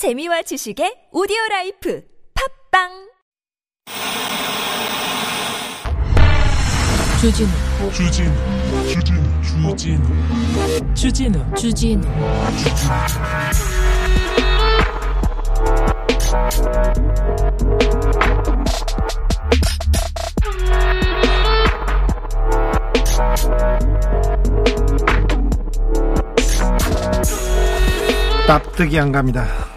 재미와 지식의 오디오 라이프 팝빵! 주진우. 주진우 주진우 주진우. 주진우 주진우. 납득이 안 갑니다.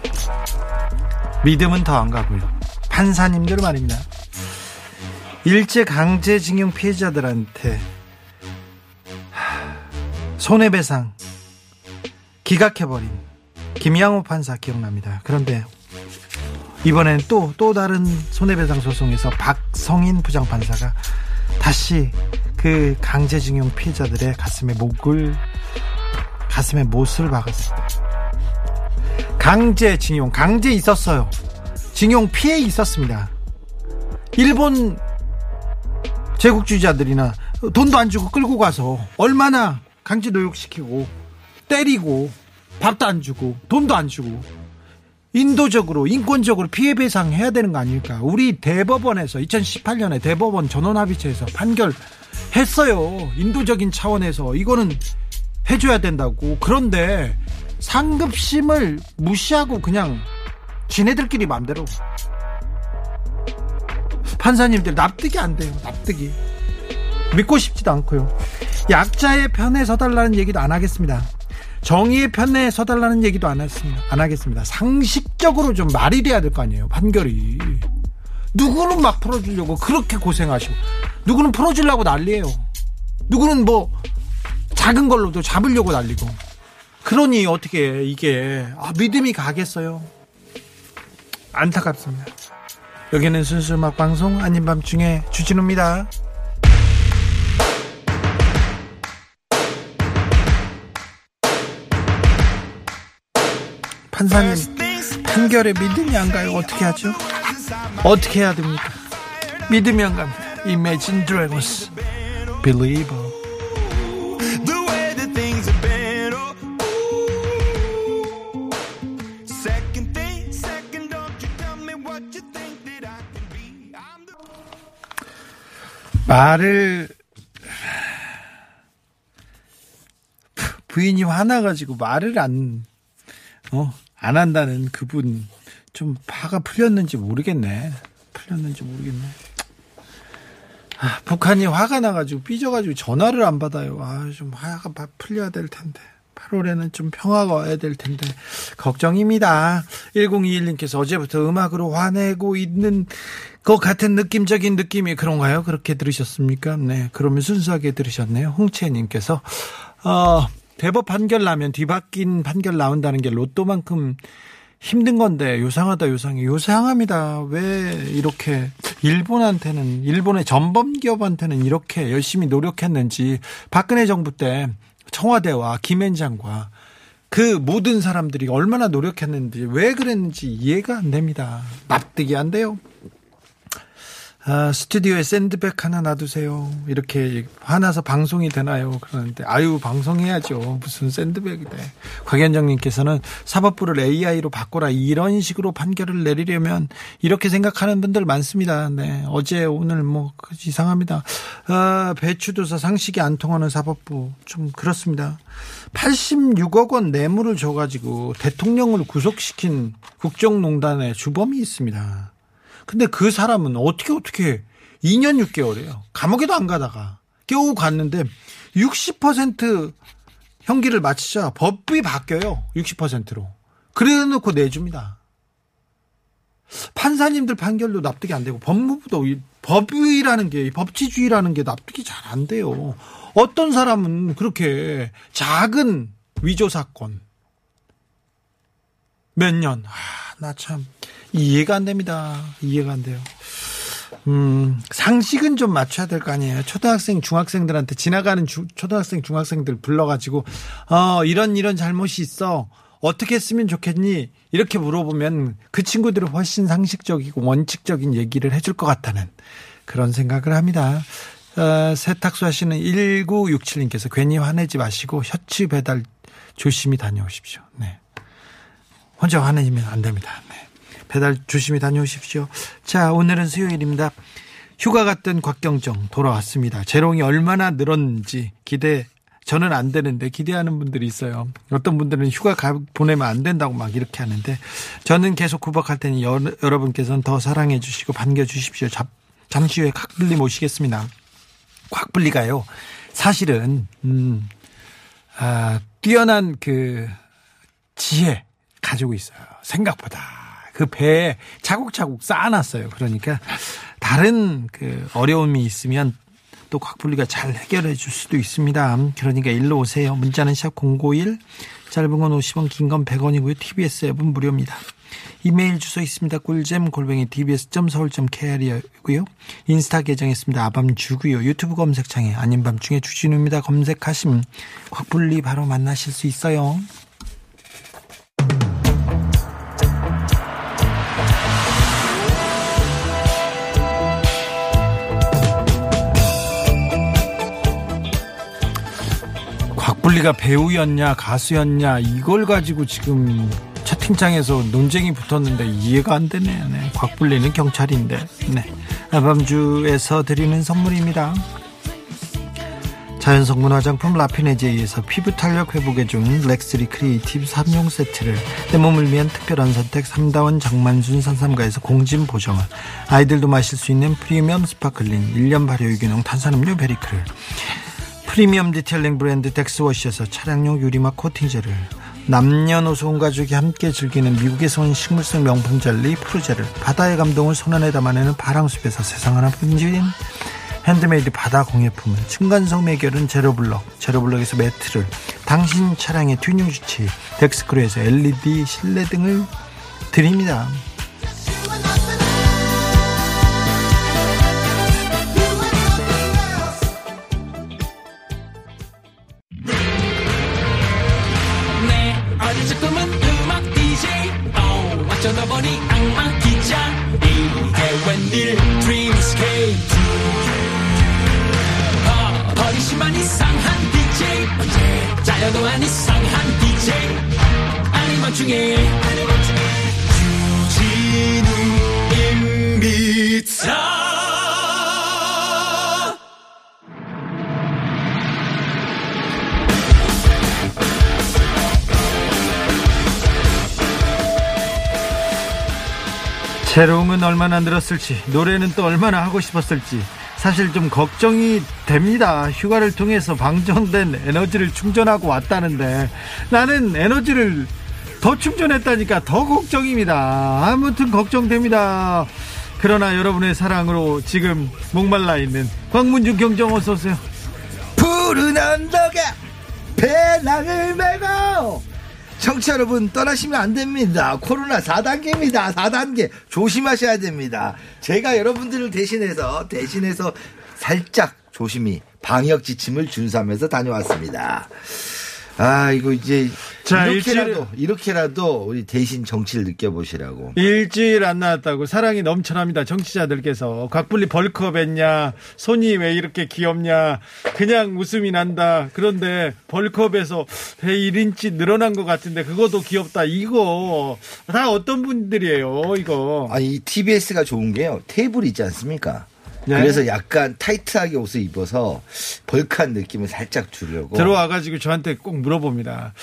믿음은 더 안 가고요. 판사님들 말입니다. 일제 강제징용 피해자들한테 하, 손해배상 기각해버린 김양호 판사 기억납니다. 그런데 이번엔 또, 또 다른 손해배상 소송에서 박성인 부장판사가 다시 그 강제징용 피해자들의 가슴에 목을, 가슴에 못을 박았습니다. 강제 징용, 강제 있었어요. 징용 피해 있었습니다. 일본 제국주의자들이나 돈도 안 주고 끌고 가서 얼마나 강제 노역시키고 때리고 밥도 안 주고 돈도 안 주고 인도적으로 인권적으로 피해 배상해야 되는 거 아닙니까? 우리 대법원에서 2018년에 대법원 전원 합의체에서 판결했어요. 인도적인 차원에서 이거는 해줘야 된다고. 그런데 상급심을 무시하고 그냥 지네들끼리 맘대로 판사님들 납득이 안 돼요. 납득이 믿고 싶지도 않고요. 약자의 편에 서달라는 얘기도 안 하겠습니다. 정의의 편에 서달라는 얘기도 안 했습니다. 안 하겠습니다. 상식적으로 좀 말이 돼야 될 거 아니에요. 판결이 누구는 막 풀어주려고 그렇게 고생하시고 누구는 풀어주려고 난리예요. 누구는 뭐 작은 걸로도 잡으려고 난리고 그러니 어떻게 이게 아, 믿음이 가겠어요. 안타깝습니다. 여기는 순수 음악 방송 아닌 밤중에 주진우입니다. 판사님 판결에 믿음이 안 가요. 어떻게 하죠? 어떻게 해야 됩니까? 믿음이 안 갑니다. Imagine Dragons Believer 말을 부인이 화나가지고 말을 안, 어, 안 한다는 그분 좀 화가 풀렸는지 모르겠네. 풀렸는지 모르겠네. 아, 북한이 화가 나가지고 삐져가지고 전화를 안 받아요. 아, 좀 화가 막 풀려야 될 텐데. 8월에는 좀 평화가 와야 될 텐데 걱정입니다. 1021님께서 어제부터 음악으로 화내고 있는 것 같은 느낌적인 느낌이 그런가요? 그렇게 들으셨습니까? 네, 그러면 순수하게 들으셨네요. 홍채님께서 어, 대법 판결 나면 뒤바뀐 판결 나온다는 게 로또만큼 힘든 건데 요상하다 요상해 요상합니다 왜 이렇게 일본한테는 일본의 전범 기업한테는 이렇게 열심히 노력했는지 박근혜 정부 때 청와대와 김앤장과 그 모든 사람들이 얼마나 노력했는지 왜 그랬는지 이해가 안 됩니다. 납득이 안 돼요 아, 스튜디오에 샌드백 하나 놔두세요. 이렇게 화나서 방송이 되나요? 그러는데, 아유, 방송해야죠. 무슨 샌드백이 돼. 곽현정님께서는 사법부를 AI로 바꿔라. 이런 식으로 판결을 내리려면 이렇게 생각하는 분들 많습니다. 네. 어제, 오늘 뭐, 이상합니다. 아, 배추도사 상식이 안 통하는 사법부. 좀 그렇습니다. 86억 원 뇌물을 줘가지고 대통령을 구속시킨 국정농단의 주범이 있습니다. 근데 그 사람은 어떻게 어떻게 2년 6개월이에요. 감옥에도 안 가다가 겨우 갔는데 60% 형기를 마치자 법이 바뀌어요. 60%로. 그래 놓고 내줍니다. 판사님들 판결도 납득이 안 되고 법무부도 이 법이라는 게 법치주의라는 게 납득이 잘 안 돼요. 어떤 사람은 그렇게 작은 위조 사건 몇 년, 아, 나 참 이해가 안 됩니다. 이해가 안 돼요. 음, 상식은 좀 맞춰야 될 거 아니에요. 초등학생, 중학생들한테 지나가는 주, 초등학생, 중학생들 불러가지고, 어, 이런, 이런 잘못이 있어. 어떻게 했으면 좋겠니? 이렇게 물어보면 그 친구들은 훨씬 상식적이고 원칙적인 얘기를 해줄 것 같다는 그런 생각을 합니다. 어, 세탁소 하시는 1967님께서 괜히 화내지 마시고 셔츠 배달 조심히 다녀오십시오. 네. 혼자 화내면 안 됩니다. 네. 배달 조심히 다녀오십시오. 자, 오늘은 수요일입니다. 휴가 갔던 곽경정 돌아왔습니다. 재롱이 얼마나 늘었는지 기대 저는 안 되는데 기대하는 분들이 있어요. 어떤 분들은 휴가 가, 보내면 안 된다고 막 이렇게 하는데 저는 계속 구박할 테니 여, 여러분께서는 더 사랑해 주시고 반겨 주십시오. 잠, 잠시 후에 곽블리 모시겠습니다. 곽블리가요. 사실은 음, 아, 뛰어난 그 지혜 가지고 있어요. 생각보다 그 배에 차곡차곡 쌓아놨어요. 그러니까 다른 그 어려움이 있으면 또 곽불리가 잘 해결해 줄 수도 있습니다. 그러니까 일로 오세요. 문자는 샵 051, 짧은 건 50원, 긴 건 100원이고요. TBS 앱은 무료입니다. 이메일 주소 있습니다. 꿀잼 골뱅이 tbs.서울.kr이고요. 인스타 계정 있습니다. 아밤주고요. 유튜브 검색창에 아닌 밤중에 주진우입니다. 검색하시면 곽불리 바로 만나실 수 있어요. 곽불리가 배우였냐 가수였냐 이걸 가지고 지금 채팅창에서 논쟁이 붙었는데 이해가 안 되네. 네. 곽불리는 경찰인데. 네. 아밤주에서 드리는 선물입니다. 자연성분 화장품 라피네제이에서 피부 탄력 회복에 좋은 렉스리 크리에이티브 3종 세트를 내 몸을 위한 특별한 선택 3다원 장만순 산삼가에서 공진 보정을 아이들도 마실 수 있는 프리미엄 sparkling 1년 발효 유기농 탄산음료 베리크를 프리미엄 detailing 브랜드 덱스워시에서 차량용 유리막 코팅제를 남녀노소 온 가족이 함께 즐기는 미국에서 온 식물성 명품 젤리 프루제를 바다의 감동을 손안에 담아내는 바랑숲에서 세상 하나뿐인 핸드메이드 바다 공예품을 층간소음 해결은 제로블럭 제로블럭에서 매트를 당신 차량의 튜닝 주치의 덱스크루에서 LED 실내등을 드립니다. 재롱은 얼마나 늘었을지 노래는 또 얼마나 하고 싶었을지 사실 좀 걱정이 됩니다. 휴가를 통해서 방전된 에너지를 충전하고 왔다는데 나는 에너지를 더 충전했다니까 더 걱정입니다. 아무튼 걱정됩니다. 그러나 여러분의 사랑으로 지금 목말라 있는 광문중 경정 어서 오세요. 푸른 언덕에 배낭을 메고 청취 자 여러분 떠나시면 안 됩니다. 코로나 4단계입니다. 4단계 조심하셔야 됩니다. 제가 여러분들을 대신해서 대신해서 살짝 조심히 방역 지침을 준수하면서 다녀왔습니다. 아 이거 이제 자, 이렇게라도 이렇게라도 우리 대신 정치를 느껴보시라고. 일주일 안 나왔다고 사랑이 넘쳐납니다. 정치자들께서 곽불리 벌크업 했냐 손이 왜 이렇게 귀엽냐 그냥 웃음이 난다. 그런데 bulk up에서 배 1인치 늘어난 것 같은데 그것도 귀엽다. 이거 다 어떤 분들이에요 이거. 아이 TBS가 좋은 게요. 테이블이 있지 않습니까? 네. 그래서 약간 타이트하게 옷을 입어서 bulk한 느낌을 살짝 주려고. 들어와가지고 저한테 꼭 물어봅니다.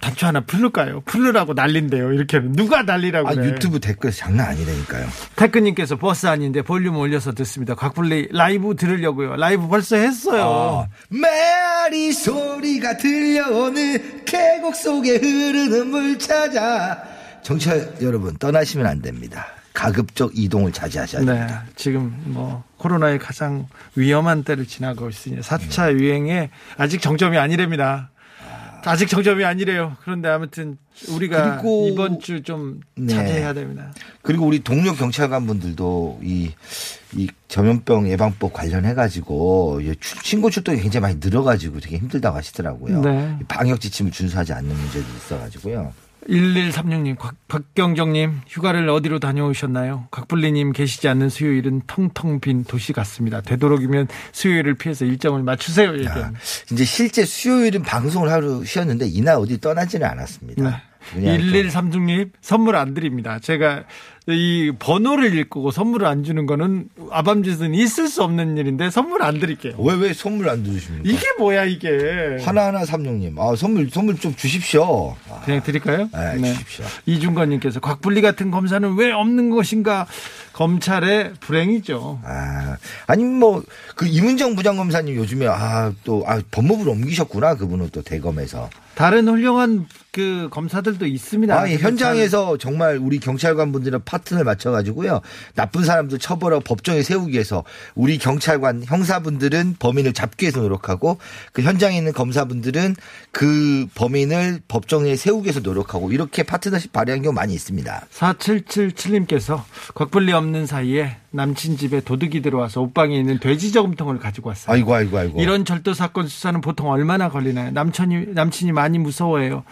단추 하나 풀을까요? 풀으라고 난린대요. 이렇게. 누가 난리라고 아, 그래. 유튜브 댓글 장난 아니라니까요. 태크님께서 버스 아닌데 볼륨 올려서 듣습니다. 곽불리 라이브 들으려고요. 라이브 벌써 했어요. 메아리 소리가 들려오는 계곡 속에 흐르는 물 찾아. 정치자 여러분 떠나시면 안 됩니다. 가급적 이동을 자제하셔야 네, 됩니다. 지금 뭐 코로나의 가장 위험한 때를 지나고 있으니 4차 유행에 아직 정점이 아니랍니다. 아직 정점이 아니래요. 그런데 아무튼 우리가 이번 주좀 네. 자제해야 됩니다. 그리고 우리 동료 경찰관 분들도 이, 이 전염병 예방법 관련해 가지고 이 출- 신고 출동이 굉장히 많이 늘어가지고 되게 힘들다고 하시더라고요. 네. 이 방역 지침을 준수하지 않는 문제도 있어가지고요. 1136님, 박경정님, 휴가를 어디로 다녀오셨나요? 곽불리님 계시지 않는 수요일은 텅텅 빈 도시 같습니다. 되도록이면 수요일을 피해서 일정을 맞추세요. 아, 이제 실제 수요일은 방송을 하루 쉬었는데 이날 어디 떠나지는 않았습니다. 네. 그냥 또- 1136님 선물 안 드립니다. 제가 이 번호를 읽고 선물을 안 주는 거는 아밤짓은 있을 수 없는 일인데 선물 안 드릴게요. 왜, 왜 선물 안 주십니까? 이게 뭐야 이게? 하나하나 삼룡님. 아, 선물, 선물 좀 주십시오. 아, 그냥 드릴까요? 네, 주십시오. 이중건님께서 곽분리 같은 검사는 왜 없는 것인가? 검찰의 불행이죠. 아, 아니, 뭐, 그 이문정 부장검사님 요즘에, 아, 또, 아, 법무부로 옮기셨구나. 그분은 또 대검에서. 다른 훌륭한 그 검사들도 있습니다. 아, 예, 현장에서 정말 우리 경찰관 분들은 파 트너를 맞춰가지고요. 나쁜 사람들 처벌하고 법정에 세우기 위해서 우리 경찰관 형사분들은 범인을 잡기 위해서 노력하고 그 현장에 있는 검사분들은 그 범인을 법정에 세우기 위해서 노력하고 이렇게 파트너십 발휘한 경우 많이 있습니다. 4777님께서 곽분리 없는 사이에 남친 집에 도둑이 들어와서 옷방에 있는 돼지 저금통을 가지고 왔어요. 아이고, 아이고, 아이고. 이런 절도 사건 수사는 보통 얼마나 걸리나요? 남친이 남친이 많이 무서워해요.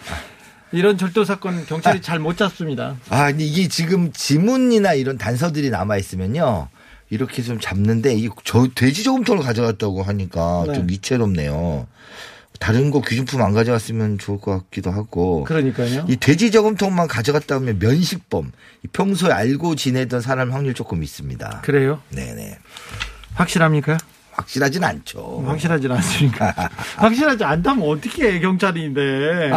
이런 절도 사건 경찰이 잘못 잡습니다. 아, 이게 지금 지문이나 이런 단서들이 남아 있으면요. 이렇게 좀 잡는데, 이 저, 돼지 저금통을 가져갔다고 하니까 네. 좀 위태롭네요. 다른 거 귀중품 안 가져갔으면 좋을 것 같기도 하고. 그러니까요. 이 돼지 저금통만 가져갔다 하면 면식범. 이 평소에 알고 지내던 사람 확률 조금 있습니다. 그래요? 네네. 확실합니까? 확실하진 않죠. 확실하지 않습니까? 확실하지 않다면 어떻게 해, 경찰인데.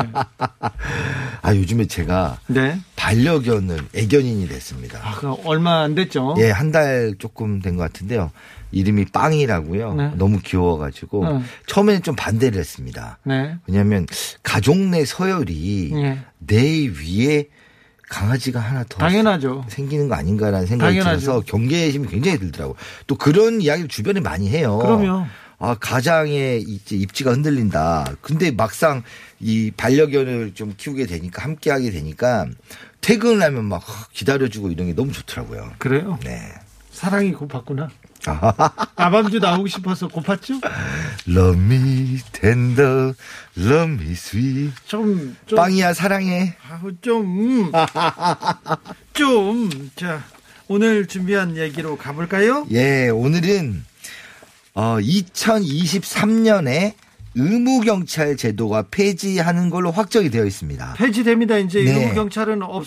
아, 요즘에 제가 네. 반려견을 애견인이 됐습니다. 아, 그 얼마 안 됐죠? 예, 한 달 조금 된 것 같은데요. 이름이 빵이라고요. 네. 너무 귀여워가지고 네. 처음에는 좀 반대를 했습니다. 네. 왜냐하면 가족 내 서열이 예. 내 위에 강아지가 하나 더 당연하죠. 생기는 거 아닌가라는 생각이 당연하죠. 들어서 경계심이 굉장히 들더라고요. 또 그런 이야기를 주변에 많이 해요. 그럼요. 아, 가장의 입지가 흔들린다. 근데 막상 이 반려견을 좀 키우게 되니까 함께 하게 되니까 퇴근을 하면 막 기다려주고 이런 게 너무 좋더라고요. 그래요? 네. 사랑이 고팠구나. 아밤주 나오고 싶어서 고팠죠? Love me tender, love me sweet. 좀, 좀. 빵이야 사랑해. 아우, 좀, 음. 좀, 자, 오늘 준비한 얘기로 가볼까요? 예, 오늘은 어 2023년에 의무 경찰 제도가 폐지하는 걸로 확정이 되어 있습니다. 폐지됩니다. 이제 네. 의무 경찰은 없,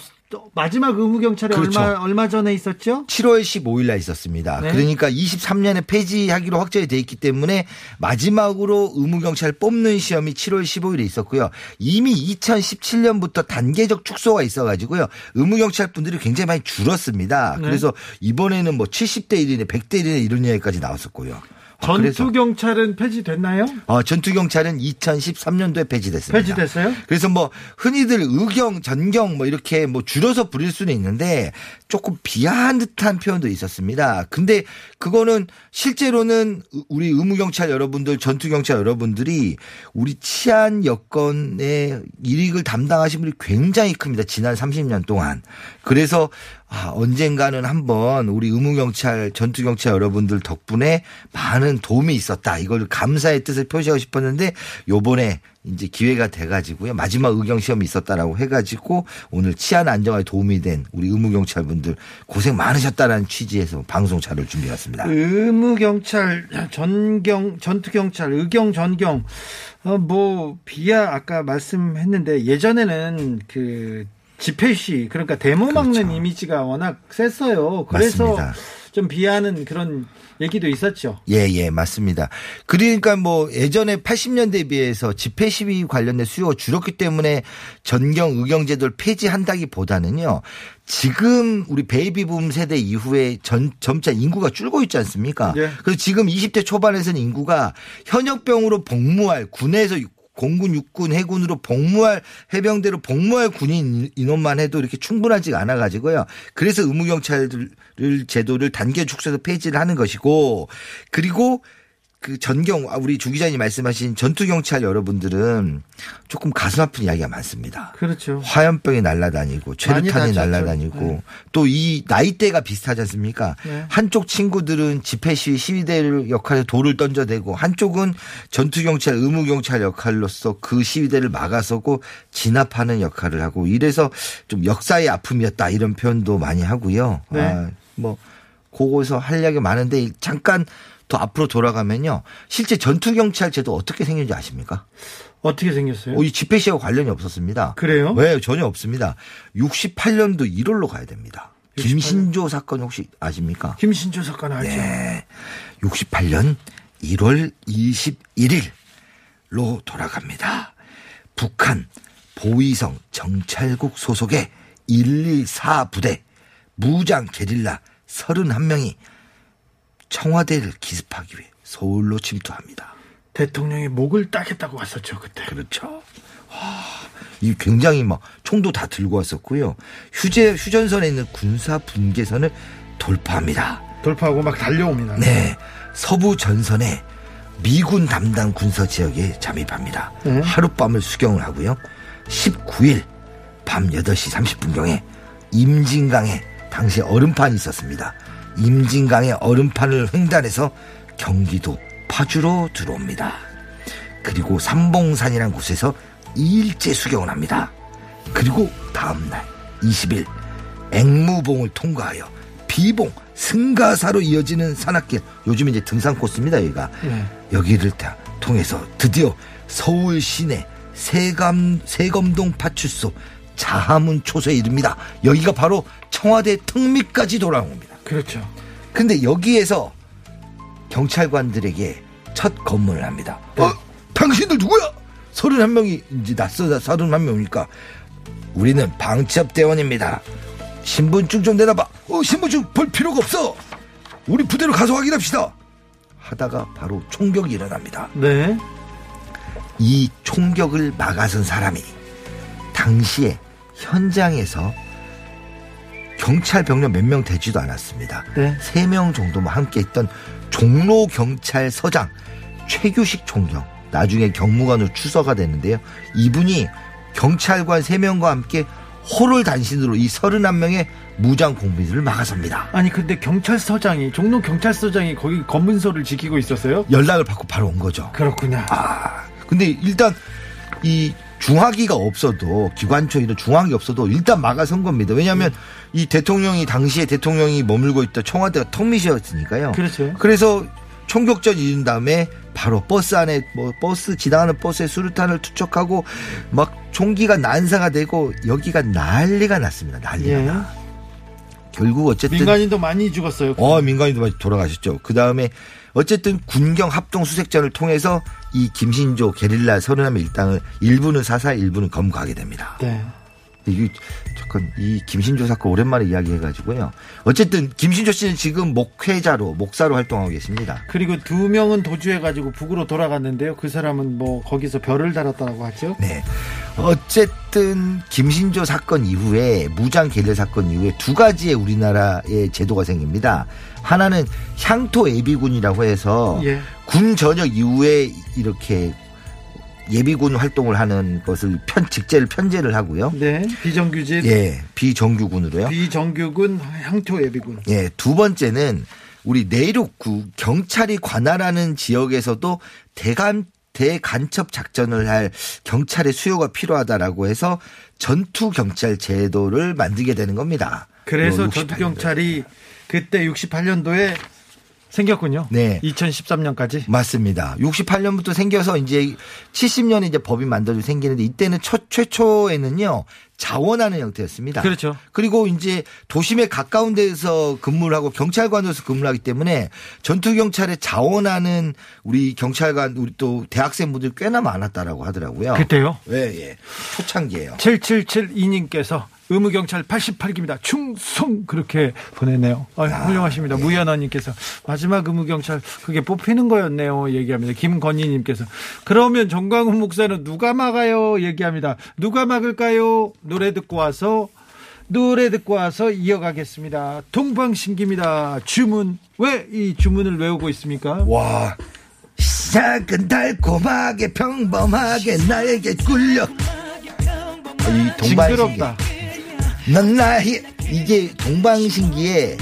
마지막 의무경찰이 그렇죠. 얼마, 얼마 전에 있었죠? 7월 15일 날 있었습니다. 네. 그러니까 23년에 폐지하기로 확정이 돼 있기 때문에 마지막으로 의무경찰 뽑는 시험이 7월 15일에 있었고요. 이미 2017년부터 단계적 축소가 있어가지고요. 의무경찰 분들이 굉장히 많이 줄었습니다. 네. 그래서 이번에는 뭐 70대 1이네 100대 1이네 이런 이야기까지 나왔었고요. 아, 그래서 전투 경찰은 폐지됐나요? 어, 전투 경찰은 2013년도에 폐지됐습니다. 폐지됐어요? 그래서 뭐 흔히들 의경, 전경 뭐 이렇게 뭐 줄여서 부릴 수는 있는데 조금 비하한 듯한 표현도 있었습니다. 근데 그거는 실제로는 우리 의무 경찰 여러분들, 전투 경찰 여러분들이 우리 치안 여건의 일익을 담당하신 분이 굉장히 큽니다. 지난 30년 동안. 그래서 아, 언젠가는 한번 우리 의무경찰, 전투경찰 여러분들 덕분에 많은 도움이 있었다. 이걸 감사의 뜻을 표시하고 싶었는데 요번에 이제 기회가 돼가지고요. 마지막 의경 시험이 있었다라고 해가지고 오늘 치안 안정화에 도움이 된 우리 의무경찰분들 고생 많으셨다라는 취지에서 방송 자료를 준비해왔습니다. 의무경찰, 전경, 전투경찰, 의경, 전경, 어, 뭐, 비하 아까 말씀했는데 예전에는 그 집회 시, 그러니까 데모 막는 그렇죠. 이미지가 워낙 셌어요. 그래서 맞습니다. 좀 비하는 그런 얘기도 있었죠. 예, 예, 맞습니다. 그러니까 뭐 예전에 80년대에 비해서 집회 시위 관련된 수요가 줄었기 때문에 전경 의경 제도를 폐지한다기 보다는요. 지금 우리 베이비붐 세대 이후에 전, 점차 인구가 줄고 있지 않습니까? 예. 그래서 지금 20대 초반에서는 인구가 현역병으로 복무할 군에서 공군, 육군, 해군으로 복무할 해병대로 복무할 군인 인원만 해도 이렇게 충분하지가 않아 가지고요. 그래서 의무 경찰을 제도를 단계 축소해서 폐지를 하는 것이고 그리고 그 전경 아, 우리 주 기자님 말씀하신 전투 경찰 여러분들은 조금 가슴 아픈 이야기가 많습니다. 그렇죠. 화염병이 날아다니고 최루탄이. 날아다니고 네. 또이 나이대가 비슷하지 않습니까? 네. 한쪽 친구들은 집회 시위 시위대 역할에 돌을 던져대고 한쪽은 전투 경찰 의무 경찰 역할로서 그 시위대를 막아서고 진압하는 역할을 하고 이래서 좀 역사의 아픔이었다 이런 표현도 많이 하고요. 네. 아, 뭐 그거에서 할 이야기 많은데 잠깐 더 앞으로 돌아가면요. 실제 전투경찰제도 어떻게 생겼는지 아십니까? 어떻게 생겼어요? 어, 이 집회 시하고 관련이 없었습니다. 그래요? 왜 전혀 없습니다. 68년도 1월로 가야 됩니다. 김신조 사건 혹시 아십니까? 김신조 사건 알죠? 네. 68년 1월 21일로 돌아갑니다. 북한 보위성 정찰국 소속의 124 부대 무장 게릴라 31명이 청와대를 기습하기 위해 서울로 침투합니다. 대통령이 목을 따겠다고 왔었죠 그때. 그렇죠. 이 굉장히 막 총도 다 들고 왔었고요. 휴제 휴전선에 있는 군사 분계선을 돌파합니다. 돌파하고 막 달려옵니다. 네. 서부 전선에 미군 담당 군사 지역에 잠입합니다. 네. 하룻밤을 수경을 하고요. 19일 밤 8시 30분경에 임진강에 당시 얼음판이 있었습니다. 임진강의 얼음판을 횡단해서 경기도 파주로 들어옵니다. 그리고 삼봉산이라는 곳에서 2일째 수경을 합니다. 그리고 다음날 20일 앵무봉을 통과하여 비봉 승가사로 이어지는 산악길 요즘 이제 등산 코스입니다 여기가 네. 여기를 다 통해서 드디어 서울 시내 세감 세검동 파출소 자하문 초소에 이릅니다 여기가 바로 청와대 턱밑까지 돌아온 겁니다 그렇죠. 근데 여기에서 경찰관들에게 첫 검문을 합니다. 어, 당신들 누구야? 31명이 이제 낯서 31명이니까 우리는 방첩 대원입니다. 신분증 좀 내놔봐. 어, 신분증 볼 필요가 없어. 우리 부대로 가서 확인합시다. 하다가 바로 총격이 일어납니다. 네. 이 총격을 막아선 사람이 당시에 현장에서 경찰 병력 몇 명 되지도 않았습니다. 네. 세명 정도만 함께 있던 종로 경찰서장 최규식 총경 나중에 경무관으로 추서가 됐는데요. 이분이 경찰관 세 명과 함께 호를 단신으로 이 31명의 무장 공비들을 막아섭니다. 아니 근데 경찰서장이 종로 경찰서장이 거기 검문소를 지키고 있었어요? 연락을 받고 바로 온 거죠. 그렇구나. 아, 근데 일단 이 중화기가 없어도 기관총 이런 중화기 없어도 일단 막아선 겁니다. 왜냐하면 이 대통령이 당시에 대통령이 머물고 있던 청와대가 턱밑이었으니까요. 그렇죠. 그래서 총격전 이은 다음에 바로 버스 안에 뭐 버스 지나가는 버스에 수류탄을 투척하고 막 총기가 난사가 되고 여기가 난리가 났습니다. 난리가 예. 나. 결국 어쨌든 민간인도 많이 죽었어요. 어, 민간인도 많이 돌아가셨죠. 그 다음에 어쨌든 군경 합동 수색전을 통해서 이 김신조 게릴라 31명 일당을 일부는 사살, 일부는 검거하게 됩니다. 네. 이 잠깐 이 김신조 사건 오랜만에 이야기해가지고요. 어쨌든 김신조 씨는 지금 목회자로 목사로 활동하고 계십니다. 그리고 두 명은 도주해가지고 북으로 돌아갔는데요. 그 사람은 뭐 거기서 별을 달았다고 하죠. 네. 어쨌든 김신조 사건 이후에 무장 계례 사건 이후에 두 가지의 우리나라의 제도가 생깁니다. 하나는 향토 예비군이라고 해서 예. 군 전역 이후에 이렇게 예비군 활동을 하는 것을 편 직제를 편제를 하고요. 네. 비정규직, 예, 비정규군으로요. 비정규군, 향토 예비군. 예, 두 번째는 우리 내륙구 경찰이 관할하는 지역에서도 대간 대간첩 작전을 할 경찰의 수요가 필요하다라고 해서 전투 경찰 제도를 만들게 되는 겁니다. 그래서 요 68년도에. 전투 경찰이 그때 68년도에 생겼군요. 네. 2013년까지. 맞습니다. 68년부터 생겨서 이제 70년에 이제 법이 만들어져 생기는데 이때는 첫 최초에는요 자원하는 형태였습니다. 그렇죠. 그리고 이제 도심에 가까운 데서 근무를 하고 경찰관으로서 근무를 하기 때문에 전투 경찰에 자원하는 우리 경찰관 우리 또 대학생분들 꽤나 많았다라고 하더라고요. 그때요. 예, 예. 초창기예요. 7772님께서 의무경찰 88기입니다. 충성! 그렇게 보냈네요. 아, 훌륭하십니다. 무연아님께서 마지막 의무경찰 그게 뽑히는 거였네요. 얘기합니다. 김건희님께서 그러면 정광훈 목사는 누가 막아요? 얘기합니다. 누가 막을까요? 노래 듣고 와서 노래 듣고 와서 이어가겠습니다. 동방신기입니다. 주문. 왜 이 주문을 외우고 있습니까? 와. 시작은 달콤하게 평범하게 나에게 꿀려. 이 동방신기. 징그럽다. 넌 나의 이게 동방신기의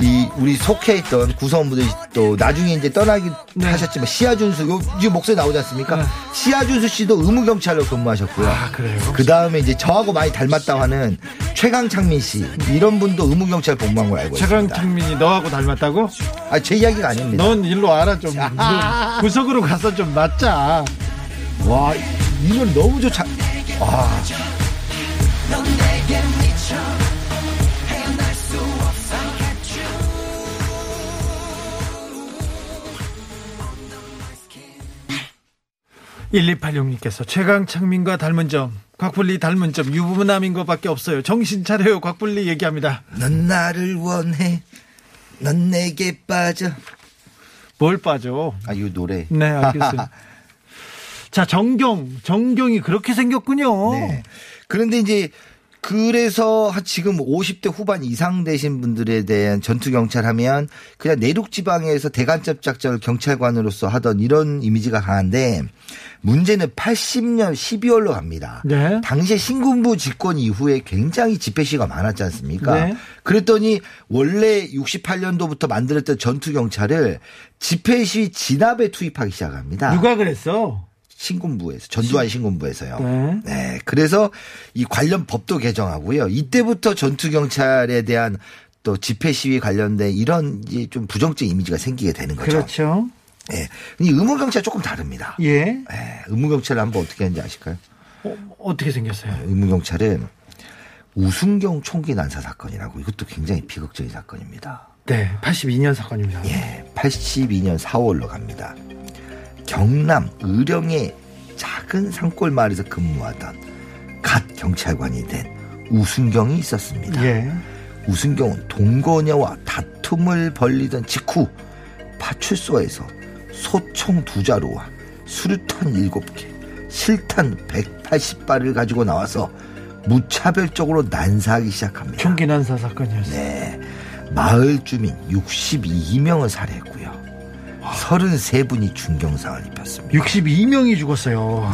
이 우리 속해 있던 구성원분들이 또 나중에 이제 떠나기 네. 하셨지만 시아준수 요 지금 목소리 나오지 않습니까? 시아준수 씨도 의무경찰로 근무하셨고요. 아, 그래요? 그 다음에 이제 저하고 많이 닮았다고 하는 최강창민 씨 이런 분도 의무경찰 복무한 걸 알고 있습니다. 최강창민이 너하고 닮았다고? 아, 제 이야기가 아닙니다. 넌 일로 와라 좀. 너 구석으로 가서 좀 맞자. 와, 이건 너무 좋자. 아, 1286님께서 최강창민과 닮은 점, 곽불리 닮은 점 유부남인 것밖에 없어요. 정신 차려요. 곽불리 얘기합니다. 넌 나를 원해. 넌 내게 빠져. 뭘 빠져? 아, 이 노래. 네, 알겠어요. 자, 정경. 정경이 그렇게 생겼군요. 네. 그런데 이제 그래서 한 지금 50대 후반 이상 되신 분들에 대한 전투 경찰 하면 그냥 내륙 지방에서 대간첩 작전을 경찰관으로서 하던 이런 이미지가 강한데 문제는 80년 12월로 갑니다. 네. 당시에 신군부 집권 이후에 굉장히 집회 시가 많았지 않습니까? 네. 그랬더니 원래 68년도부터 만들었던 전투 경찰을 집회 시 진압에 투입하기 시작합니다. 누가 그랬어? 신군부에서 전두환 신군부에서요. 네. 네. 그래서 이 관련 법도 개정하고요. 이때부터 전투 경찰에 대한 또 집회 시위 관련된 이런 이제 좀 부정적 이미지가 생기게 되는 거죠. 그렇죠. 예. 이 의무 경찰 조금 다릅니다. 예. 예. 의무 경찰을 한번 어떻게 하는지 아실까요? 어, 어떻게 생겼어요? 의무 경찰은 우순경 총기 난사 사건이라고 이것도 굉장히 비극적인 사건입니다. 네. 82년 사건입니다. 예, 82년 4월로 갑니다. 경남 의령의 작은 산골 마을에서 근무하던 갓 경찰관이 된 우순경이 있었습니다. 예. 우순경은 동거녀와 다툼을 벌리던 직후 파출소에서 소총 두 자루와 수류탄 7개, 실탄 180발을 가지고 나와서 무차별적으로 난사하기 시작합니다. 총기 난사 사건이었어요. 네. 마을 주민 62명을 살해했고요. 33분이 중경상을 입혔습니다. 62명이 죽었어요.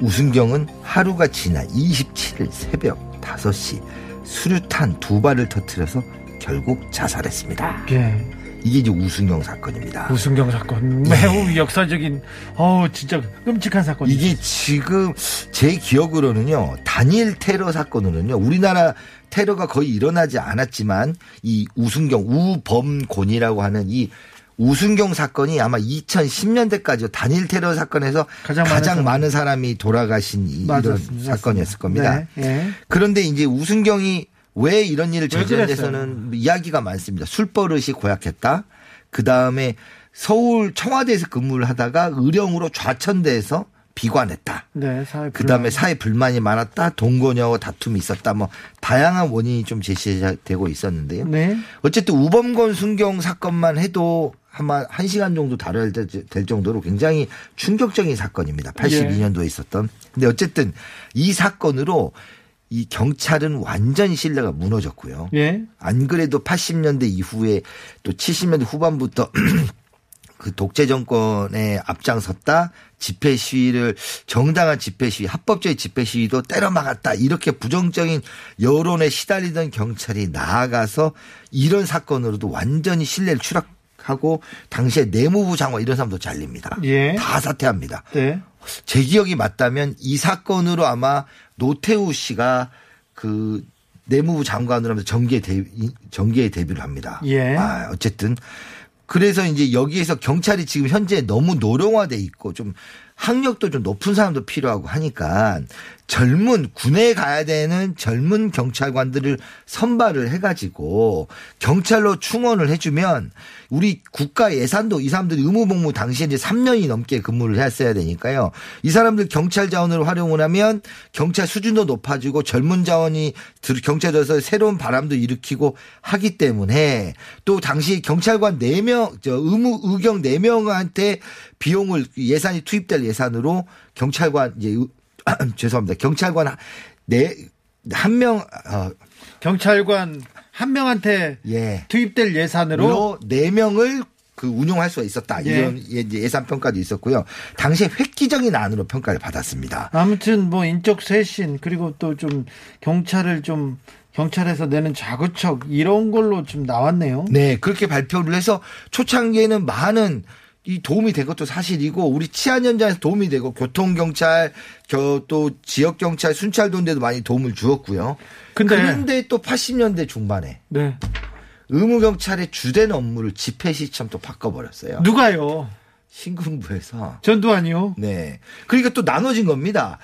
우순경은 하루가 지나 27일 새벽 5시 수류탄 두 발을 터뜨려서 결국 자살했습니다. 예. 이게 이제 우순경 사건입니다. 우승경 사건. 매우 역사적인, 어우, 진짜 끔찍한 사건이죠. 이게 지금 제 기억으로는요 단일 테러 사건으로는요 우리나라 테러가 거의 일어나지 않았지만 이 우순경 우범곤이라고 하는 이 우순경 사건이 아마 2010년대까지 단일 테러 사건에서 가장 가장, 많은 사람. 많은 사람이 돌아가신 이- 이런 맞았습니다. 사건이었을 겁니다. 네, 예. 그런데 이제 우순경이 왜 이런 일을 왜 저지른 그랬어요? 데서는 이야기가 많습니다. 술버릇이 고약했다. 그 다음에 서울 청와대에서 근무를 하다가 의령으로 좌천돼서 비관했다. 네, 사회 그 다음에 사회 불만이 많았다. 동거녀와 다툼이 있었다. 뭐 다양한 원인이 좀 제시되고 있었는데요. 네. 어쨌든 우범건 순경 사건만 해도 아마 한 시간 정도 다뤄야 될- 될 정도로 굉장히 충격적인 사건입니다. 82년도에 있었던. 근데 어쨌든 이 사건으로 이 경찰은 완전히 신뢰가 무너졌고요. 예. 안 그래도 80년대 이후에 또 70년대 후반부터 그 독재 정권에 앞장섰다 집회 시위를 정당한 집회 시위 합법적인 집회 시위도 때려 막았다 이렇게 부정적인 여론에 시달리던 경찰이 나아가서 이런 사건으로도 완전히 신뢰를 추락 하고 당시에 내무부 장관 이런 사람도 잘립니다. 예. 다 사퇴합니다. 네. 제 기억이 맞다면 이 사건으로 아마 노태우 씨가 그 내무부 장관으로 하면서 정계 데 정계에 데뷔를 합니다. 예. 아, 어쨌든 그래서 이제 여기에서 경찰이 지금 현재 너무 노령화돼 있고 좀 학력도 좀 높은 사람도 필요하고 하니까 젊은 군에 가야 되는 젊은 경찰관들을 선발을 해가지고 경찰로 충원을 해주면 우리 국가 예산도 이 사람들이 의무복무 당시에 이제 3년이 넘게 근무를 했어야 되니까요. 이 사람들 경찰 자원으로 활용을 하면 경찰 수준도 높아지고 젊은 자원이 들- 경찰에서 새로운 바람도 일으키고 하기 때문에 또 당시 경찰관 4명, 저 의무, 의경 4명한테 비용을 예산이 투입될 예산으로 경찰관 이제 의- 죄송합니다. 경찰관 네, 한 명, 어, 경찰관 한 명한테 예. 투입될 예산으로 로네 명을 그 운용할 수가 있었다. 예. 이런 예, 예산 평가도 있었고요. 당시에 획기적인 안으로 평가를 받았습니다. 아무튼 뭐 인적 쇄신 그리고 또 좀 경찰을 좀 경찰에서 내는 자구척 이런 걸로 좀 나왔네요. 네, 그렇게 발표를 해서 초창기에는 많은 이 도움이 된 것도 사실이고 우리 치안 현장에서 도움이 되고 교통 경찰, 또 지역 경찰, 순찰도인데도 많이 도움을 주었고요. 근데- 그런데 또 80년대 중반에 네. 의무 경찰의 주된 업무를 집회 시점 또 바꿔버렸어요. 누가요? 신군부에서 전두환이요? 네. 그러니까 또 나눠진 겁니다.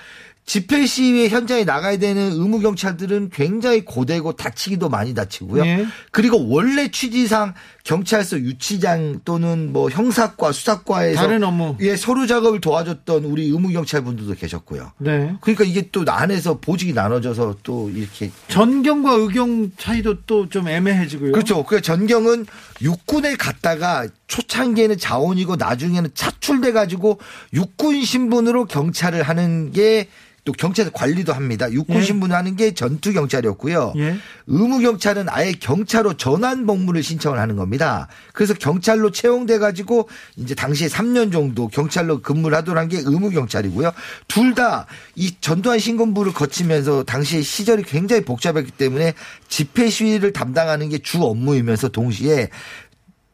집회 시위에 현장에 나가야 되는 의무 경찰들은 굉장히 고되고 다치기도 많이 다치고요. 예. 그리고 원래 취지상 경찰서 유치장 또는 뭐 형사과 수사과에서 다른 업무. 예, 서류 작업을 도와줬던 우리 의무 경찰 분들도 계셨고요. 네. 그러니까 이게 또 안에서 보직이 나눠져서 또 이렇게 전경과 의경 차이도 또 좀 애매해지고요. 그렇죠. 그 전경은 육군에 갔다가 초창기에는 자원이고 나중에는 차출돼 가지고 육군 신분으로 경찰을 하는 게 또 경찰 관리도 합니다. 육군 예. 신분 하는 게 전투 경찰이었고요. 예. 의무 경찰은 아예 경찰로 전환 복무를 신청을 하는 겁니다. 그래서 경찰로 채용돼 가지고 이제 당시에 3년 정도 경찰로 근무를 하도록 한 게 의무 경찰이고요. 둘 다 이 전두환 신군부를 거치면서 당시에 시절이 굉장히 복잡했기 때문에 집회 시위를 담당하는 게 주 업무이면서 동시에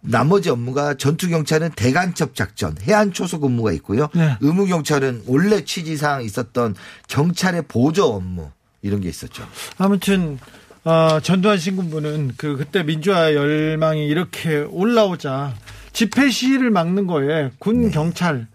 나머지 업무가 전투 경찰은 대간첩 작전, 해안 초소 근무가 있고요. 네. 의무 경찰은 원래 취지상 있었던 경찰의 보조 업무 이런 게 있었죠. 아무튼 어, 전두환 신군부는 그 그때 민주화 열망이 이렇게 올라오자 집회 시위를 막는 거에 군 경찰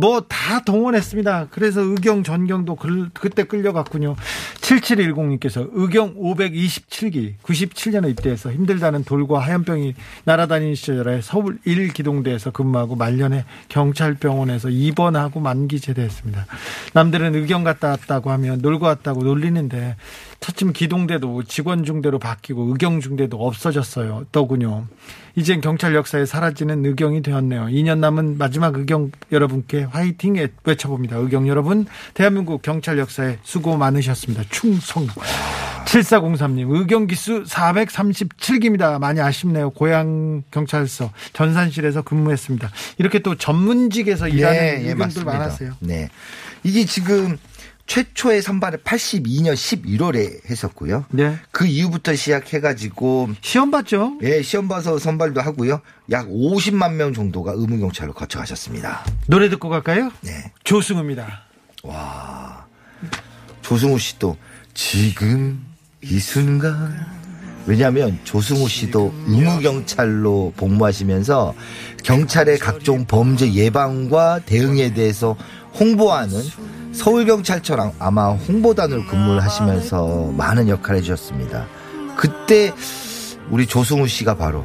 뭐 다 동원했습니다. 그래서 의경 전경도 글- 그때 끌려갔군요. 7710님께서 의경 527기 97년에 입대해서 힘들다는 돌과 하얀병이 날아다니는 시절에 서울 1기동대에서 근무하고 말년에 경찰병원에서 입원하고 만기 제대했습니다. 남들은 의경 갔다 왔다고 하면 놀고 왔다고 놀리는데 차츰 기동대도 직원 중대로 바뀌고 의경 중대도 없어졌어요. 더군요. 이젠 경찰 역사에 사라지는 의경이 되었네요. 2년 남은 마지막 의경 여러분께 화이팅 외쳐봅니다. 의경 여러분, 대한민국 경찰 역사에 수고 많으셨습니다. 충성. 7403님, 의경기수 437기입니다. 많이 아쉽네요. 고향 경찰서 전산실에서 근무했습니다. 이렇게 또 전문직에서 일하는 의경들 많았어요. 네. 이게 지금 최초의 선발을 82년 11월에 했었고요. 네. 그 이후부터 시작해가지고 시험 봤죠? 예, 시험 봐서 선발도 하고요. 약 50만 명 정도가 의무경찰로 거쳐가셨습니다. 노래 듣고 갈까요? 네. 조승우입니다. 조승우 씨도 지금 이 순간 왜냐하면 조승우 씨도 의무경찰로 복무하시면서 경찰의 각종 범죄 예방과 대응에 대해서 홍보하는 서울경찰청 아마 홍보단으로 근무를 하시면서 많은 역할을 해주셨습니다. 그때 우리 조승우 씨가 바로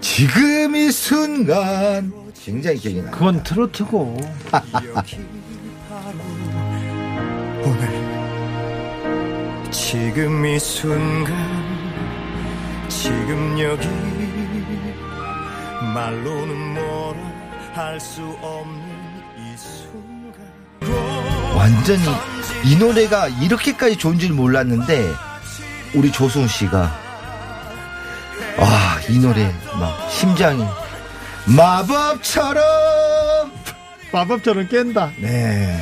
지금 이 순간 굉장히 기억이 나요. 그건 트로트고. 오늘 지금 이 순간 지금 여기 말로는 뭐라 할 수 없는 완전히 이 노래가 이렇게까지 좋은 줄 몰랐는데 우리 조승우 씨가 아이 노래 막 심장이 마법처럼 마법처럼 깬다. 네.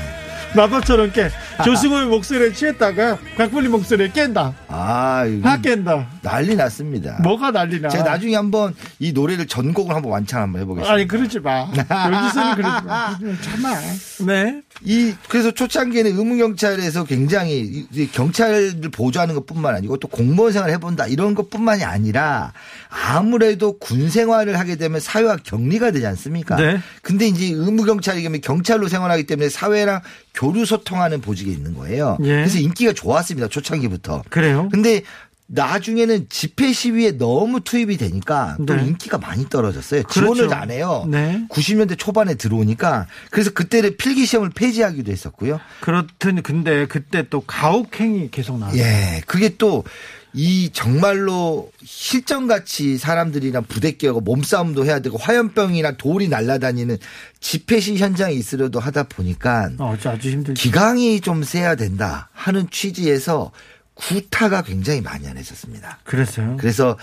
마법처럼 깨. 조승우의 목소리에 취했다가 곽불리 목소리에 깬다. 아확 깬다. 난리 났습니다. 뭐가 난리 나. 제가 나중에 한번 이 노래를 전곡을 한번 완창 한번 해보겠습니다. 아니 그러지 마. 여기서는 그러지 마. 참아. 네. 이 그래서 초창기에는 의무경찰에서 굉장히 경찰을 보조하는 것 뿐만 아니고 또 공무원 생활을 해본다 이런 것 뿐만이 아니라 아무래도 군 생활을 하게 되면 사회와 격리가 되지 않습니까? 네. 근데 이제 의무경찰이 면 경찰로 생활하기 때문에 사회랑 교류 소통하는 보직이 있는 거예요. 예. 그래서 인기가 좋았습니다 초창기부터. 그래요. 근데 나중에는 집회 시위에 너무 투입이 되니까 또 네. 인기가 많이 떨어졌어요. 그렇죠. 지원을 안 해요. 네. 90년대 초반에 들어오니까 그래서 그때는 필기 시험을 폐지하기도 했었고요. 그렇든 근데 그때 또 가혹행위 계속 나왔어요. 예, 그게 또 이 정말로 실정같이 사람들이랑 부대끼고 몸싸움도 해야 되고 화염병이나 돌이 날아다니는 집회 시 현장에 있으려도 하다 보니까 어, 아주 힘들죠. 기강이 좀 세야 된다 하는 취지에서 구타가 굉장히 많이 안 했었습니다. 그랬어요. 그래서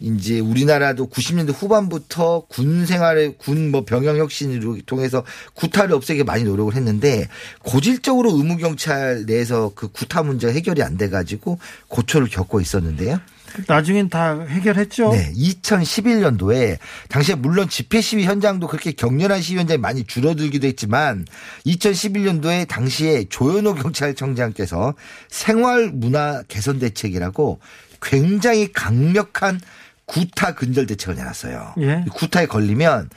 이제 우리나라도 90년대 후반부터 군 생활의 군 뭐 병영 혁신을 통해서 구타를 없애기 많이 노력을 했는데 고질적으로 의무 경찰 내에서 그 구타 문제가 해결이 안 돼 가지고 고초를 겪고 있었는데요. 나중엔 다 해결했죠. 네, 2011년도에 당시에 물론 집회 시위 현장도 그렇게 격렬한 시위 현장이 많이 줄어들기도 했지만 2011년도에 당시에 조현호 경찰청장께서 생활 문화 개선 대책이라고 굉장히 강력한 구타 근절 대책을 내놨어요. 예. 구타에 걸리면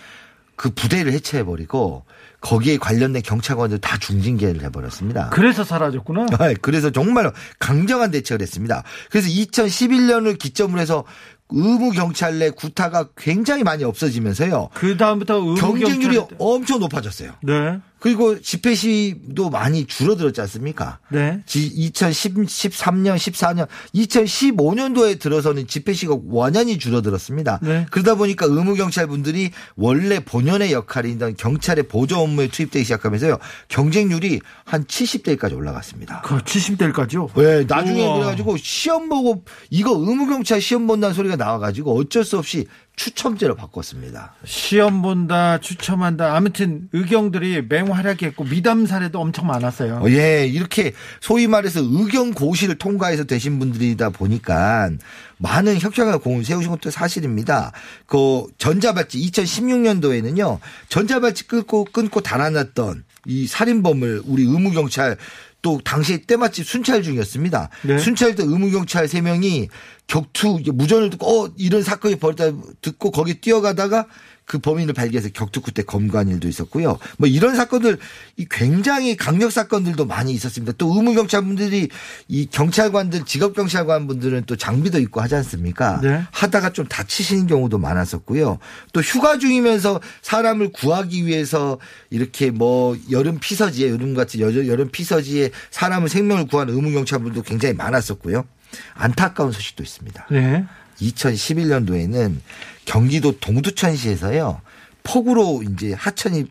그 부대를 해체해버리고 거기에 관련된 경찰관들 다 중징계를 해버렸습니다. 그래서 사라졌구나. 아, 그래서 정말 강경한 대책을 했습니다. 그래서 2011년을 기점으로 해서 의무 경찰 내 구타가 굉장히 많이 없어지면서요. 그 다음부터 경쟁률이 경찰- 엄청 높아졌어요. 네. 그리고 집회 시위도 많이 줄어들었지 않습니까? 네. 2013년, 14년, 2015년도에 들어서는 집회 시가 완연히 줄어들었습니다. 네. 그러다 보니까 의무 경찰 분들이 원래 본연의 역할이던 경찰의 보조 업무에 투입되기 시작하면서요. 경쟁률이 한 70대까지 올라갔습니다. 그 70대까지요. 네, 나중에 우와. 그래가지고 시험 보고 이거 의무 경찰 시험 본다는 소리가 나와가지고 어쩔 수 없이 추첨제로 바꿨습니다. 시험 본다, 추첨한다. 아무튼 의경들이 맹활약했고 미담 사례도 엄청 많았어요. 어, 예, 이렇게 소위 말해서 의경 고시를 통과해서 되신 분들이다 보니까 많은 혁혁한 공을 세우신 것도 사실입니다. 그 전자발찌 2016년도에는요, 전자발찌 끊고 끊고 달아났던 이 살인범을 우리 의무 경찰 또 당시에 때마침 순찰 중이었습니다. 네. 순찰 때 의무경찰 3명이 격투 무전을 듣고 어 이런 사건이 벌어졌다 듣고 거기 뛰어가다가 그 범인을 발견해서 격투 때 검거한 일도 있었고요. 뭐 이런 사건들 이 굉장히 강력 사건들도 많이 있었습니다. 또 의무 경찰분들이 이 경찰관들 직업 경찰관 분들은 또 장비도 있고 하지 않습니까? 네. 하다가 좀 다치시는 경우도 많았었고요. 또 휴가 중이면서 사람을 구하기 위해서 이렇게 뭐 여름 피서지에 여름 같은 여- 여름 피서지에 사람을 생명을 구하는 의무 경찰분도 굉장히 많았었고요. 안타까운 소식도 있습니다. 네. 2011년도에는 경기도 동두천시에서요 폭우로 이제 하천이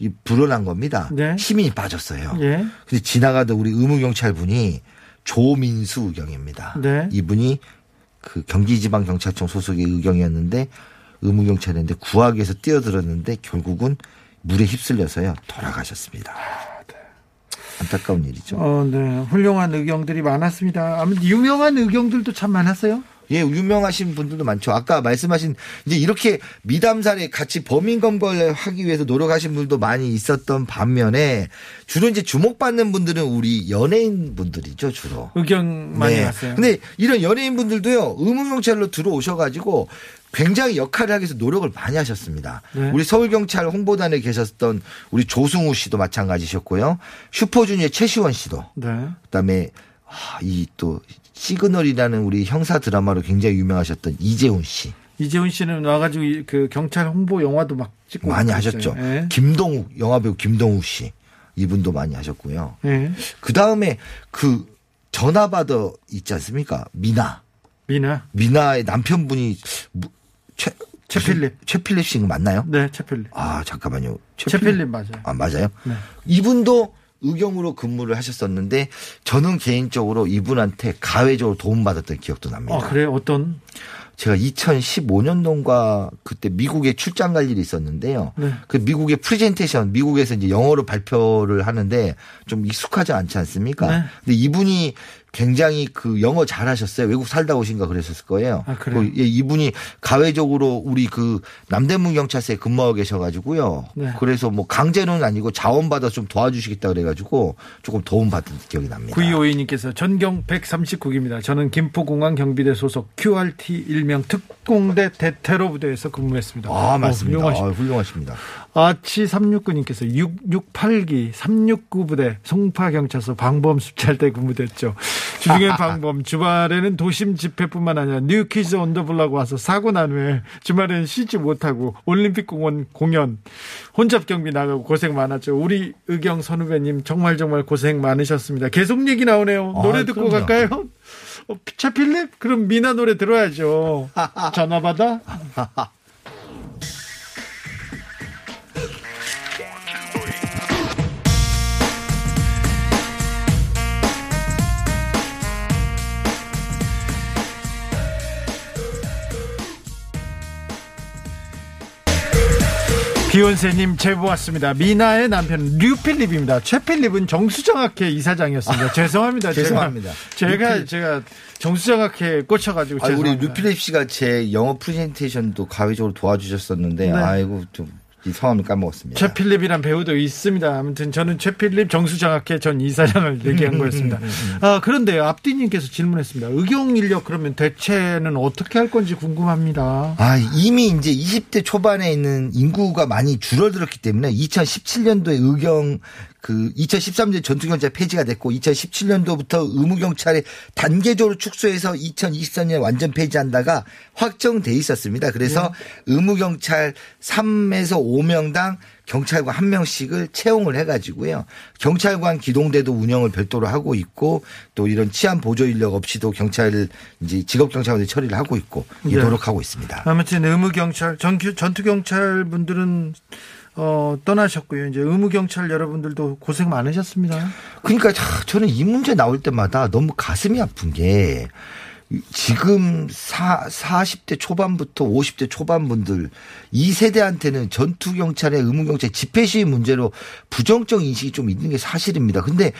이 불어난 겁니다. 네. 시민이 빠졌어요. 예. 근데 지나가던 우리 의무 경찰분이 조민수 의경입니다. 네. 이분이 그 경기지방경찰청 소속의 의경이었는데 의무경찰인데 구하기 위해서 뛰어들었는데 결국은 물에 휩쓸려서요 돌아가셨습니다. 안타까운 일이죠. 어, 네. 훌륭한 의경들이 많았습니다. 아무튼 유명한 의경들도 참 많았어요. 예, 유명하신 분들도 많죠. 아까 말씀하신 이제 이렇게 미담 사례 같이 범인 검거를 하기 위해서 노력하신 분들도 많이 있었던 반면에 주로 이제 주목받는 분들은 우리 연예인 분들이죠, 주로. 의경 많이 네. 왔어요. 근데 이런 연예인 분들도요, 의무경찰로 들어오셔 가지고 굉장히 역할을 하기 위해서 노력을 많이 하셨습니다. 네. 우리 서울경찰 홍보단에 계셨던 우리 조승우 씨도 마찬가지셨고요. 슈퍼주니어 최시원 씨도. 네. 그다음에 아, 이또 시그널이라는 우리 형사 드라마로 굉장히 유명하셨던 이재훈 씨 이재훈 씨는 와가지고 이- 그 경찰 홍보 영화도 막 찍고 많이. 하셨죠. 예. 김동욱 영화배우 김동욱 씨 이분도 많이 하셨고요. 예. 그 다음에 그 전화 받아 있지 않습니까? 미나 미나. 미나의 남편분이 무- 최 최필립. 최필립 씨가 맞나요? 네, 최필립. 아 잠깐만요. 최필립 맞아요. 아 맞아요. 네. 이분도 의경으로 근무를 하셨었는데 저는 개인적으로 이분한테 가외적으로 도움받았던 기억도 납니다. 아, 그래요? 어떤? 제가 2015년도인가 그때 미국에 출장 갈 일이 있었는데요. 네. 그 미국의 프레젠테이션, 미국에서 이제 영어로 발표를 하는데 좀 익숙하지 않지 않습니까? 네. 근데 이분이 굉장히 그 영어 잘하셨어요. 외국 살다 오신가 그랬었을 거예요. 아, 그래요? 그, 예, 이분이 가외적으로 우리 그 남대문 경찰서에 근무하고 계셔가지고요. 네. 그래서 뭐 강제는 아니고 자원받아 좀 도와주시겠다 그래가지고 조금 도움 받은 기억이 납니다. 9252님께서 전경 139기입니다. 저는 김포공항 경비대 소속 QRT 일명 특공대 대테러 부대에서 근무했습니다. 아, 맞습니다. 어, 훌륭하시- 아, 훌륭하십니다. 아치 369님께서 668기 369 부대 송파 경찰서 방범 수찰대 근무됐죠. 주중에 방범, 주말에는 도심 집회뿐만 아니라 뉴키즈 언더블라고 와서 사고 난 후에 주말에는 쉬지 못하고 올림픽공원 공연 혼잡 경비 나가고 고생 많았죠. 우리 의경 선후배님 정말 정말 고생 많으셨습니다. 계속 얘기 나오네요. 노래 아, 듣고 그럼요. 갈까요? 어, 차필립? 그럼 미나 노래 들어야죠. 전화 받아? 기원세님 제보 왔습니다. 미나의 남편 류필립입니다. 최필립은 정수정학회 이사장이었습니다. 죄송합니다. 제가- 죄송합니다. 제가 류필- 제가 정수정학회 꽂혀가지고 아, 우리 죄송합니다. 루필립 씨가 제 영어 프레젠테이션도 가회적으로 도와주셨었는데 네. 아이고 좀 이 성함을 까먹었습니다. 최필립이란 배우도 있습니다. 아무튼 저는 최필립 정수정학회 전 이사장을 얘기한 거였습니다. 아, 그런데 앞뒤님께서 질문했습니다. 의경 인력 그러면 대체는 어떻게 할 건지 궁금합니다. 아, 이미 이제 20대 초반에 있는 인구가 많이 줄어들었기 때문에 2017년도에 의경 그 2013년 전투경찰 폐지가 됐고 2017년도부터 의무경찰에 단계적으로 축소해서 2024년 완전 폐지한다가 확정돼 있었습니다. 그래서 의무경찰 3에서 5명당 경찰관 한 명씩을 채용을 해가지고요. 경찰관 기동대도 운영을 별도로 하고 있고 또 이런 치안 보조 인력 없이도 경찰을 이제 직업 경찰관들 처리를 하고 있고 네. 노력하고 있습니다. 아무튼 의무 경찰, 전투, 전투경찰 분들은 어, 떠나셨고요. 이제 의무경찰 여러분들도 고생 많으셨습니다. 그러니까 차, 저는 이 문제 나올 때마다 너무 가슴이 아픈 게 지금 사, 40대 초반부터 50대 초반 분들 이 세대한테는 전투경찰의 의무경찰 집회시위 문제로 부정적 인식이 좀 있는 게 사실입니다. 근데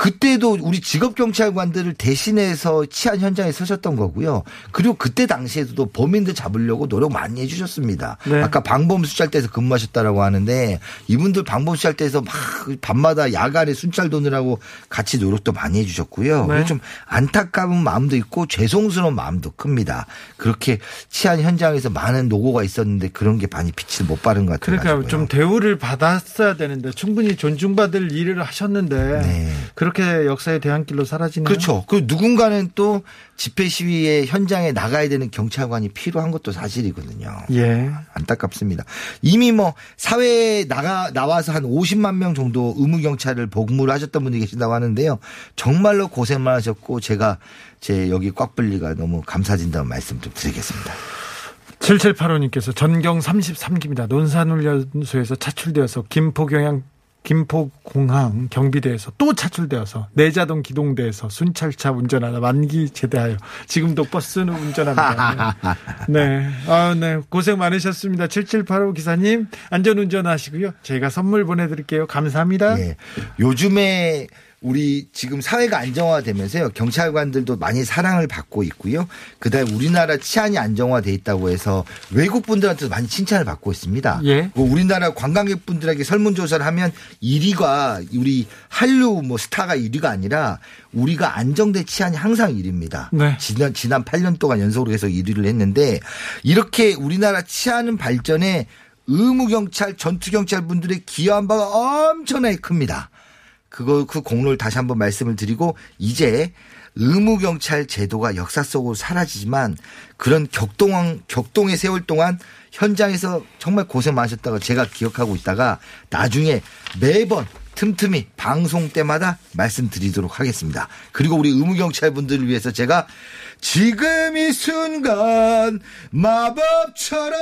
그때도 우리 직업 경찰관들을 대신해서 치안 현장에 서셨던 거고요. 그리고 그때 당시에도 범인들 잡으려고 노력 많이 해주셨습니다. 네. 아까 방범 수찰대에서 근무하셨다라고 하는데 이분들 방범 수찰대에서 막 밤마다 야간에 순찰 도느라고 같이 노력도 많이 해주셨고요. 네. 좀 안타까운 마음도 있고 죄송스러운 마음도 큽니다. 그렇게 치안 현장에서 많은 노고가 있었는데 그런 게 많이 빛을 못 바른 것 같아요. 그러니까 좀 대우를 받았어야 되는데 충분히 존중받을 일을 하셨는데 네. 그렇게 역사의 대한길로 사라지네요. 그렇죠. 그 누군가는 또 집회 시위의 현장에 나가야 되는 경찰관이 필요한 것도 사실이거든요. 예. 안타깝습니다. 이미 뭐 사회에 나가 나와서 한 50만 명 정도 의무 경찰을 복무를 하셨던 분이 계신다고 하는데요. 정말로 고생 많으셨고 제가 제 여기 꽉불리가 너무 감사드린다는 말씀 좀 드리겠습니다. 7785님께서 전경 33기입니다. 논산훈련소에서 차출되어서 김포경양 김포공항 경비대에서 또 차출되어서 내자동 기동대에서 순찰차 운전하다 만기 제대하여 지금도 버스는 운전합니다. 네. 아, 네. 고생 많으셨습니다. 7785 기사님 안전 운전 하시고요. 저희가 선물 보내 드릴게요. 감사합니다. 예. 요즘에 우리 지금 사회가 안정화되면서요 경찰관들도 많이 사랑을 받고 있고요. 그다음에 우리나라 치안이 안정화돼 있다고 해서 외국 분들한테도 많이 칭찬을 받고 있습니다. 예. 그 우리나라 관광객 분들에게 설문조사를 하면 1위가 우리 한류 뭐 스타가 1위가 아니라 우리가 안정된 치안이 항상 1위입니다. 네. 지난 지난 8년 동안 연속으로 계속 1위를 했는데 이렇게 우리나라 치안은 발전에 의무경찰, 전투경찰 분들의 기여한 바가 엄청나게 큽니다. 그거, 그 공로를 다시 한번 말씀을 드리고, 이제 의무 경찰 제도가 역사 속으로 사라지지만, 그런 격동, 격동의 세월 동안 현장에서 정말 고생 많으셨다고 제가 기억하고 있다가, 나중에 매번 틈틈이 방송 때마다 말씀드리도록 하겠습니다. 그리고 우리 의무경찰 분들을 위해서 제가 지금 이 순간 마법처럼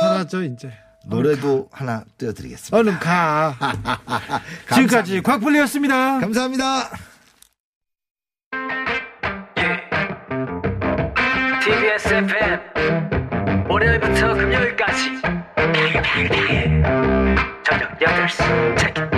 사라져 이제. 노래도 하나 띄워드리겠습니다. 얼른 가. 지금까지 곽불리였습니다. 감사합니다. TBS FM 월요일부터 금요일까지 저녁 8시 체크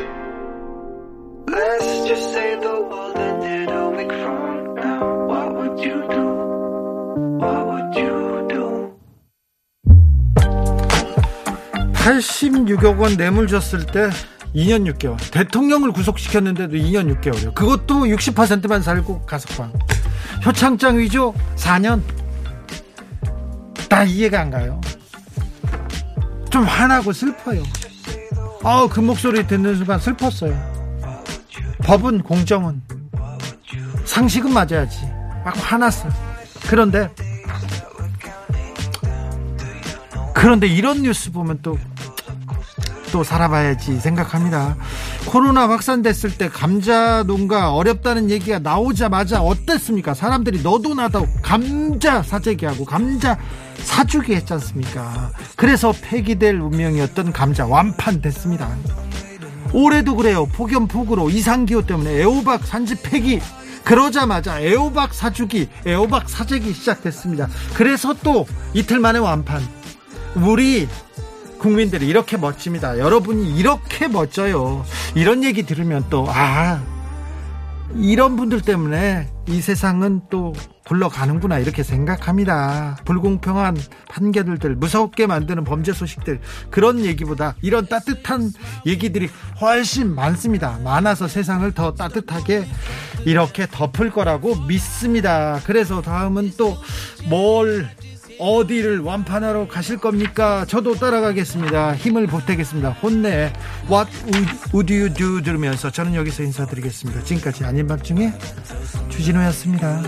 Let's just say the world ended a week from now. What would you do? What would you do? 86억 원 뇌물 줬을 때 2년 6개월. 대통령을 구속시켰는데도 2년 6개월이요. 그것도 60%만 살고 가석방. 표창장 위조 4년. 나 이해가 안 가요. 좀 화나고 슬퍼요. 아우, 그 목소리 듣는 순간 슬펐어요. 법은 공정은 상식은 맞아야지. 막 화났어. 그런데 그런데 이런 뉴스 보면 또 또 살아봐야지 생각합니다. 코로나 확산됐을 때 감자 농가 어렵다는 얘기가 나오자마자 어땠습니까? 사람들이 너도 나도 감자 사재기하고 감자 사주기 했지 않습니까? 그래서 폐기될 운명이었던 감자 완판됐습니다. 올해도 그래요. 폭염폭우로 이상기후 때문에 애호박 산지 폐기. 그러자마자 애호박 사주기, 애호박 사재기 시작됐습니다. 그래서 또 이틀 만에 완판. 우리 국민들이 이렇게 멋집니다. 여러분이 이렇게 멋져요. 이런 얘기 들으면 또, 아, 이런 분들 때문에 이 세상은 또 굴러가는구나 이렇게 생각합니다. 불공평한 판결들, 무섭게 만드는 범죄 소식들 그런 얘기보다 이런 따뜻한 얘기들이 훨씬 많습니다. 많아서 세상을 더 따뜻하게 이렇게 덮을 거라고 믿습니다. 그래서 다음은 또 뭘 어디를 완판하러 가실 겁니까? 저도 따라가겠습니다. 힘을 보태겠습니다. 혼내 What would you do 들으면서 저는 여기서 인사드리겠습니다. 지금까지 아닌 밤중에 주진우였습니다.